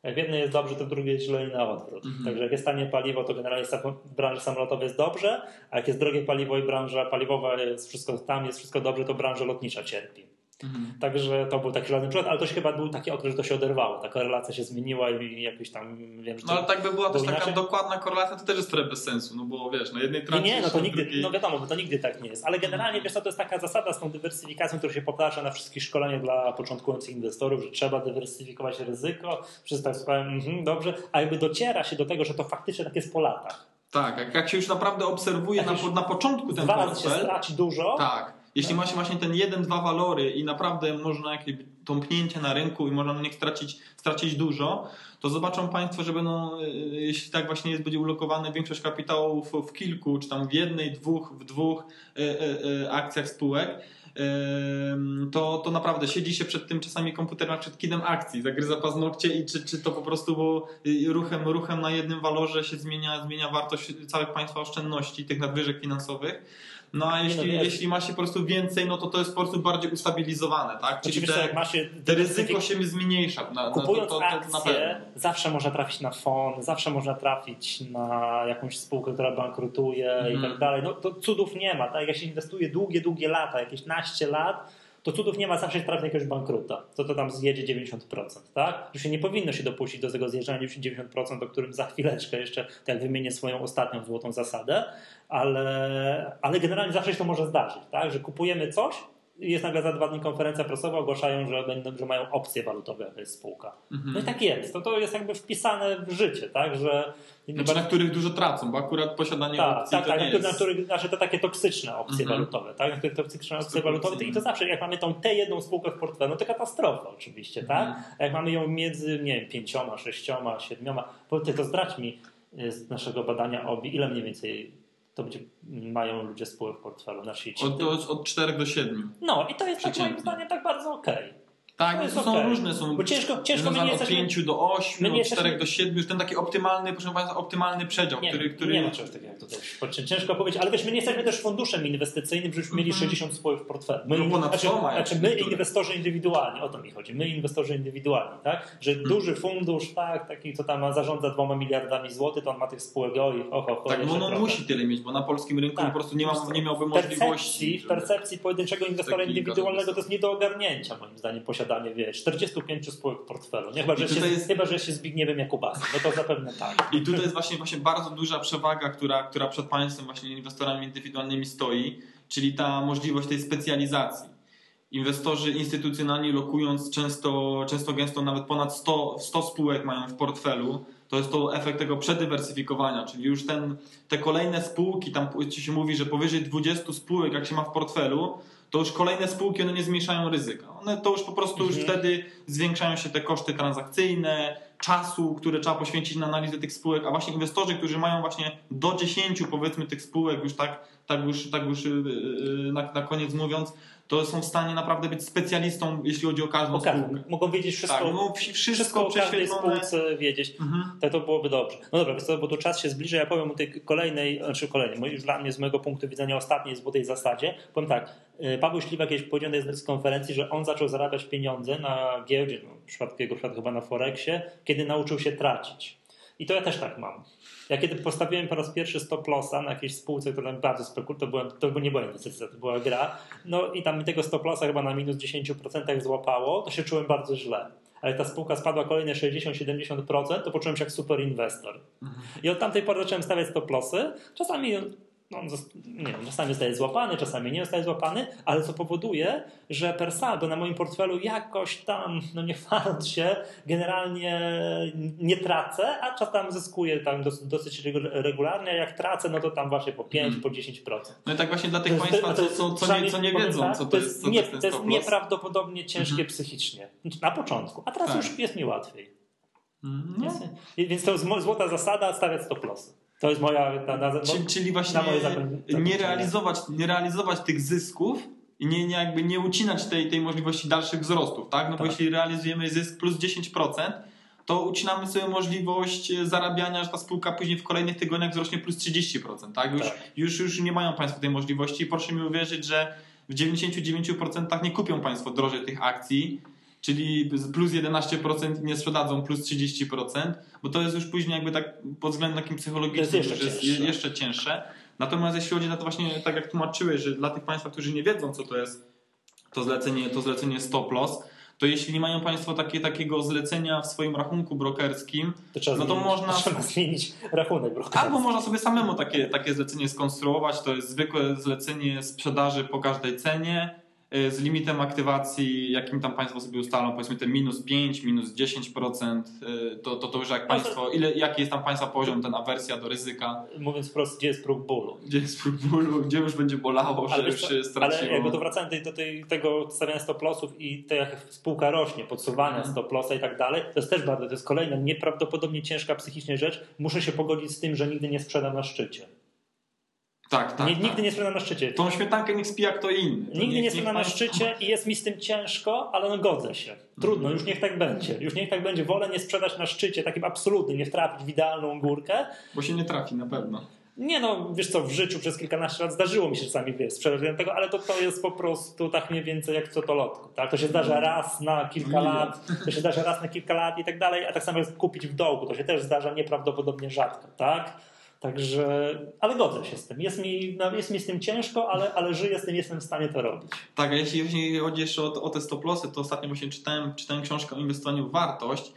Jak w jednej jest dobrze, to w drugiej jest źle i na odwrót. Mhm. Także jak jest tanie paliwo, to generalnie w branży samolotowej jest dobrze, a jak jest drogie paliwo i branża paliwowa jest wszystko, tam jest wszystko dobrze, to branża lotnicza cierpi. Mhm. Także to był taki żaden przykład, ale to się chyba był taki okres, że to się oderwało. Ta korelacja się zmieniła i jakoś tam wiem, że. No ale tak by była też inaczej. taka dokładna korelacja, to też jest trochę bez sensu, no bo wiesz, na jednej tracie. Nie, nie, no to nigdy, drugiej... no wiadomo, bo to nigdy tak nie jest. Ale generalnie wiesz, to jest taka zasada z tą dywersyfikacją, która się powtarza na wszystkich szkoleniach dla początkujących inwestorów, że trzeba dywersyfikować ryzyko. Wszyscy tak słuchają, mhm, dobrze, a jakby dociera się do tego, że to faktycznie tak jest po latach. Tak, jak, się już naprawdę obserwuje na, na początku ten dwa portfel. się straci dużo. Tak jeśli ma się właśnie ten jeden, dwa walory i naprawdę można jakieś tąpnięcie na rynku i można na nich stracić, stracić dużo, to zobaczą Państwo, że będą, e, jeśli tak właśnie jest, będzie ulokowane większość kapitału w, kilku, czy tam w jednej, dwóch, w dwóch e, e, akcjach spółek, to, to naprawdę siedzi się przed tym czasami komputerem, przed kidem akcji, zagryza paznokcie i czy, czy to po prostu bo ruchem, ruchem na jednym walorze się zmienia, zmienia wartość całych Państwa oszczędności, tych nadwyżek finansowych. No a jeśli, no, jeśli ma się po prostu więcej, no to to jest po prostu bardziej ustabilizowane, tak? Czyli te, jak ma się te ryzyko się zmniejsza. Na, Kupując to, to, to akcje, zawsze można trafić na fond, zawsze można trafić na jakąś spółkę, która bankrutuje mm. i mhm. tak dalej. No to cudów nie ma, tak? Jak się inwestuje długie, długie lata, jakieś naście lat, to cudów nie ma, zawsze trafi jakiegoś bankruta. Co to tam zjedzie 90%, tak? Że się nie powinno się dopuścić do tego zjeżdżania 90%, o którym za chwileczkę jeszcze, tak wymienię swoją ostatnią złotą zasadę, ale, ale generalnie zawsze się to może zdarzyć, tak? Że kupujemy coś, jest nagle za dwa dni konferencja prasowa, ogłaszają, że, będą, że mają opcje walutowe jakaś spółka. Mhm. No i tak jest. To, to jest jakby wpisane w życie, tak? Że, znaczy, na których dużo tracą, bo akurat posiadanie tak, opcji tak, to tak, nie jest... na których, znaczy to takie toksyczne opcje mhm. walutowe, tak? Na których toksyczne opcje walutowe i to zawsze, jak mamy tą tę jedną spółkę w portfelu, no to katastrofa oczywiście, tak? mhm. A jak mamy ją między, nie wiem, pięcioma, sześcioma, siedmioma, to zdradź mi z naszego badania OBI, ile mniej więcej to będzie, mają ludzie spółek w portfelu na sieci. Od, od, od 4 do 7. No i to jest tak moim zdaniem tak bardzo okej. Okay. Tak, to, to są okay. różne, są Bo ciężko, ciężko my nie od 5 do 8, od 4 jesteśmy... do 7, już ten taki optymalny, proszę Państwa, optymalny przedział, nie, który, który... Nie ma czegoś takiego tutaj. Ciężko powiedzieć, ale wiesz, my nie jesteśmy też funduszem inwestycyjnym, żebyśmy mieli 60 mhm. spółek w portfelu. My, no, znaczy, znaczy my inwestorzy indywidualni, o to mi chodzi, my inwestorzy indywidualni, tak? Że hmm. duży fundusz, tak, taki co tam zarządza dwoma miliardami złotych, to on ma tych spółek oj, och, och, Tak, no on musi tyle mieć, bo na polskim rynku tak, po prostu nie, ma, nie miałby możliwości. W percepcji pojedynczego inwestora indywidualnego to jest nie do ogarnięcia moim zdaniem posiadanie, wiesz, 40 25 spółek w portfelu. Nie, chyba, że się, jest... chyba, że się Zbigniewem Jakubasem. No to zapewne tak. I tutaj jest właśnie, właśnie bardzo duża przewaga, która, która przed państwem, właśnie inwestorami indywidualnymi stoi, czyli ta możliwość tej specjalizacji. Inwestorzy instytucjonalni lokując często, często gęsto nawet ponad 100, 100 spółek mają w portfelu, to jest to efekt tego przedywersyfikowania, czyli już ten, te kolejne spółki, tam się mówi, że powyżej 20 spółek jak się ma w portfelu, to już kolejne spółki one nie zmniejszają ryzyka. One to już po prostu już Mhm. wtedy zwiększają się te koszty transakcyjne, czasu, które trzeba poświęcić na analizę tych spółek, a właśnie inwestorzy, którzy mają właśnie do 10 powiedzmy tych spółek, już tak, tak już, tak już yy, yy, na, na koniec mówiąc, to są w stanie naprawdę być specjalistą, jeśli chodzi o każdą O każdym. spółkę. Mogą wiedzieć wszystko, Tak, no, wszystko wszystko o każdej spółce wiedzieć. Mhm. Tak to byłoby dobrze. No dobra, bo tu czas się zbliża. Ja powiem o tej kolejnej, znaczy kolejnej, już dla mnie z mojego punktu widzenia ostatniej złotej zasadzie. Powiem tak, Paweł Śliwak kiedyś powiedział na jednej z konferencji, że on zaczął zarabiać pieniądze na giełdzie, no, w przypadku jego przypadku chyba na Forexie, kiedy nauczył się tracić. I to ja też tak mam. Ja kiedy postawiłem po raz pierwszy stop lossa na jakiejś spółce, która bardzo spekul, to, byłem, to nie była inwestycja, to była gra, no i tam mi tego stop lossa chyba na minus 10% złapało, to się czułem bardzo źle. Ale ta spółka spadła kolejne 60-70%, to poczułem się jak super inwestor. I od tamtej pory zacząłem stawiać stop lossy. Czasami on zost- nie wiem, czasami zostaje złapany, czasami nie zostaje złapany, ale co powoduje, że per saldo na moim portfelu jakoś tam, no nie chwaląc się, generalnie nie tracę, a czasem zyskuję tam dos- dosyć regu- regularnie, a jak tracę, no to tam właśnie po 5, Mhm. po 10%. No i tak właśnie dla To tych jest- Państwa, to co, jest- co, co, nie, co nie wiedzą, tak, co to jest, co to nie, jest to jest stop loss. nieprawdopodobnie ciężkie Mhm. psychicznie. Na początku, a teraz Tak. już jest mi łatwiej. No. Jest- Więc to jest złota zasada stawiać stop lossy. To jest moja... Ta, na, Czyli, czyli właśnie na zakoń- nie zakończenie. realizować, nie realizować tych zysków i nie, nie, jakby nie ucinać tej, tej możliwości dalszych wzrostów, tak? No bo Tak. jeśli realizujemy zysk plus 10%, to ucinamy sobie możliwość e, zarabiania, że ta spółka później w kolejnych tygodniach wzrośnie plus 30%, tak? Już, Tak. Już, już nie mają Państwo tej możliwości. Proszę mi uwierzyć, że w 99% nie kupią Państwo drożej tych akcji, czyli plus 11% nie sprzedadzą plus 30%, bo to jest już później jakby tak pod względem takim psychologicznym To jest jeszcze cięższe. jeszcze cięższe. Natomiast jeśli chodzi na to właśnie, tak jak tłumaczyłeś, że dla tych Państwa, którzy nie wiedzą, co to jest to zlecenie, to zlecenie stop loss, to jeśli nie mają Państwo takie, takiego zlecenia w swoim rachunku brokerskim, To No to zmienić, można- trzeba zmienić rachunek. brokerski. Albo można sobie samemu takie, takie zlecenie skonstruować. To jest zwykłe zlecenie sprzedaży po każdej cenie z limitem aktywacji, jakim tam Państwo sobie ustalą, powiedzmy te minus 5, minus 10%, y, to, to, to już jak No Państwo, ile, jaki jest tam Państwa poziom, ten awersja do ryzyka, Mówiąc wprost, gdzie jest próg bólu. gdzie jest próg bólu, gdzie już będzie bolało, że Ale, już wiesz się co, ale straciło. jakby to wracając do, do tej, tego stawiania stop lossów i to jak spółka rośnie, podsuwania Mhm. stop lossa i tak dalej, to jest też bardzo, to jest kolejna nieprawdopodobnie ciężka psychicznie rzecz. Muszę się pogodzić z tym, że nigdy nie sprzedam na szczycie. Tak, tak. tak. Nigdy nie sprzedam na szczycie. Tą śmietankę niech spija kto inny. To Nigdy niech- nie sprzedam na szczycie i jest mi z tym ciężko, ale no godzę się. Trudno, już niech tak będzie. Już niech tak będzie. Wolę nie sprzedać na szczycie, takim absolutnym, nie wtrafić w idealną górkę, Bo się nie trafi na pewno. Nie no, wiesz co, w życiu przez kilkanaście lat zdarzyło mi się czasami wiesz, sprzedać tego, ale to, to jest po prostu tak mniej więcej jak co to lotko. Tak? To się zdarza raz na kilka lat, to się zdarza raz na kilka lat i tak dalej, a tak samo jest kupić w dołku, to się też zdarza nieprawdopodobnie rzadko, tak? Także, ale godzę się z tym. Jest mi, no, jest mi z tym ciężko, ale, ale żyję z tym, jestem w stanie to robić. Tak, a jeśli, chodzi jeszcze o, o te stop lossy, to ostatnio właśnie czytałem, czytałem książkę o inwestowaniu w wartość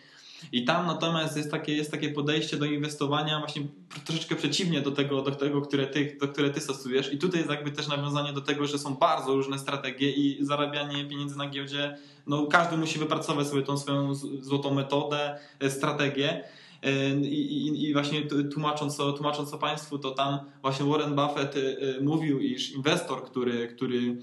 i tam natomiast jest takie, jest takie podejście do inwestowania właśnie troszeczkę przeciwnie do tego, do tego które, ty, do które ty stosujesz i tutaj jest jakby też nawiązanie do tego, że są bardzo różne strategie i zarabianie pieniędzy na giełdzie, no każdy musi wypracować sobie tą swoją złotą metodę, e, strategię. I, i, I właśnie tłumacząc to, tłumacząc to Państwu, to tam właśnie Warren Buffett y, y, mówił, iż inwestor, który, który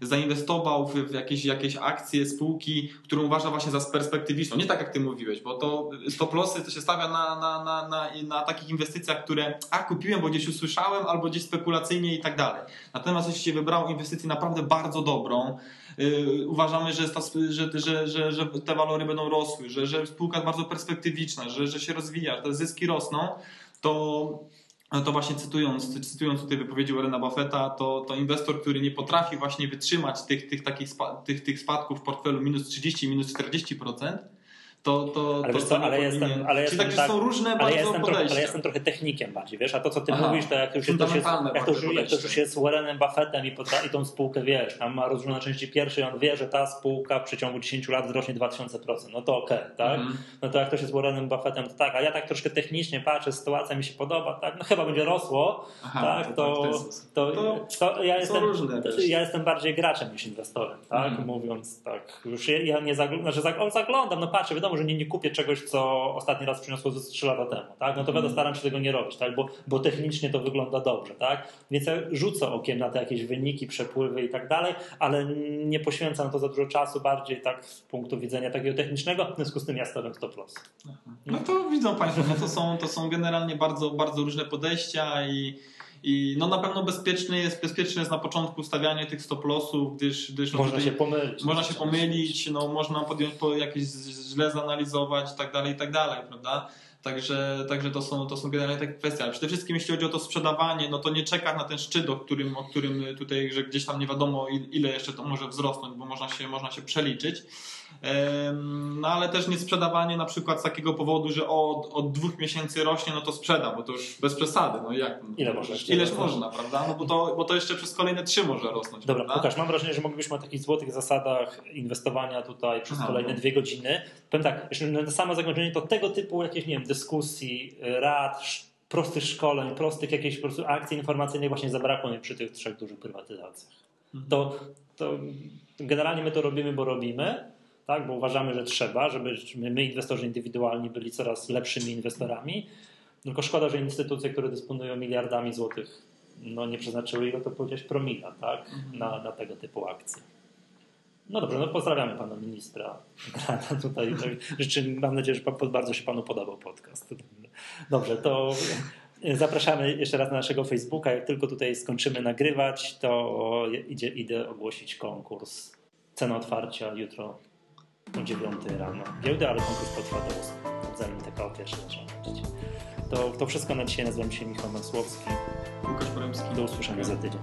zainwestował w, jakieś, jakieś akcje spółki, którą uważa właśnie za perspektywiczną, nie tak jak Ty mówiłeś, bo to stop lossy to się stawia na, na, na, na, na takich inwestycjach, które a kupiłem, bo gdzieś usłyszałem, albo gdzieś spekulacyjnie i tak dalej. Natomiast jeśli się wybrało inwestycję naprawdę bardzo dobrą, uważamy, że, ta, że, że, że, że te walory będą rosły, że, że spółka jest bardzo perspektywiczna, że, że się rozwija, te zyski rosną, to, to właśnie cytując, cytując tutaj wypowiedzi Warrena Buffetta, to, to inwestor, który nie potrafi właśnie wytrzymać tych, tych, takich spa, tych, tych spadków w portfelu minus 30, minus 40%, to, to, Ale to, to co, ale jestem, ale jestem także tak, są różne ale bardzo jestem, trochę, ale jestem trochę technikiem bardziej, wiesz, a to co ty Aha. mówisz, to jak już, jest, to Fundamentalne jak to już, jak to już jest Warrenem Buffettem i, potra- i tą spółkę, wiesz, tam ma rozróżnione części pierwszej, on wie, że ta spółka w przeciągu 10 lat wzrośnie 2000%, no to okej, tak? Mhm. No to jak ktoś jest Warrenem Buffettem, to tak, a ja tak troszkę technicznie patrzę, sytuacja mi się podoba, tak, no chyba będzie rosło, Aha, tak, to, to, To to ja, jestem, to ja jestem bardziej graczem niż inwestorem, tak, Mhm. mówiąc tak, już ja- nie zaglądam, znaczy zaglądam, no patrzę, wiadomo, temu, że nie, nie kupię czegoś, co ostatni raz przyniosło ze 3 lata temu, tak? No to wiadomo, staram się tego nie robić, tak? Bo, bo technicznie to wygląda dobrze, tak? Więc ja rzucę okiem na te jakieś wyniki, przepływy i tak dalej, ale nie poświęcam to za dużo czasu, bardziej tak z punktu widzenia takiego technicznego, w związku z tym ja stawiam stop loss. No to widzą Państwo, no to są, to są generalnie bardzo, bardzo różne podejścia i i no na pewno bezpieczny jest, bezpieczne jest na początku stawianie tych stop lossów, gdyż, gdyż no można się pomylić. Można się pomylić, no można podjąć po jakieś źle zanalizować i tak dalej, i tak dalej, prawda? Także, także to, są, to są generalnie takie kwestie. Ale przede wszystkim jeśli chodzi o to sprzedawanie, no to nie czeka na ten szczyt, o którym, o którym tutaj, że gdzieś tam nie wiadomo ile jeszcze to może wzrosnąć, bo można się, można się przeliczyć. No ale też nie sprzedawanie na przykład z takiego powodu, że od, od dwóch miesięcy rośnie, no to sprzeda, bo to już bez przesady. No jak? Ile można? Ileż można, prawda? No bo to, bo to jeszcze przez kolejne trzy może rosnąć. Dobra, prawda? Łukasz, mam wrażenie, że moglibyśmy o takich złotych zasadach inwestowania tutaj przez Aha, kolejne no. dwie godziny. Powiem tak, jeszcze na samo zakończenie to tego typu jakieś, nie wiem, dyskusji, rad, prostych szkoleń, prostych jakichś po prostu akcji informacyjnych właśnie zabrakło mi przy tych trzech dużych prywatyzacjach. Mhm. To, to generalnie my to robimy, bo robimy, tak? bo uważamy, że trzeba, żeby my, inwestorzy indywidualni, byli coraz lepszymi inwestorami. Tylko szkoda, że instytucje, które dysponują miliardami złotych, no nie przeznaczyły ich, to powiedzieć promila tak? Mhm. na, na tego typu akcje. No dobrze, no pozdrawiamy pana ministra. Tutaj życzę, mam nadzieję, że bardzo się panu podobał podcast. Dobrze, to zapraszamy jeszcze raz na naszego Facebooka. Jak tylko tutaj skończymy nagrywać, to idzie, idę ogłosić konkurs. Cena otwarcia jutro o 9 rano giełdę, ale konkurs potrwa do 8, zanim taka o pierwszej zaczyna. To, to wszystko na dzisiaj. Nazywam się Michał Masłowski. Łukasz Poremski. Do usłyszenia za tydzień.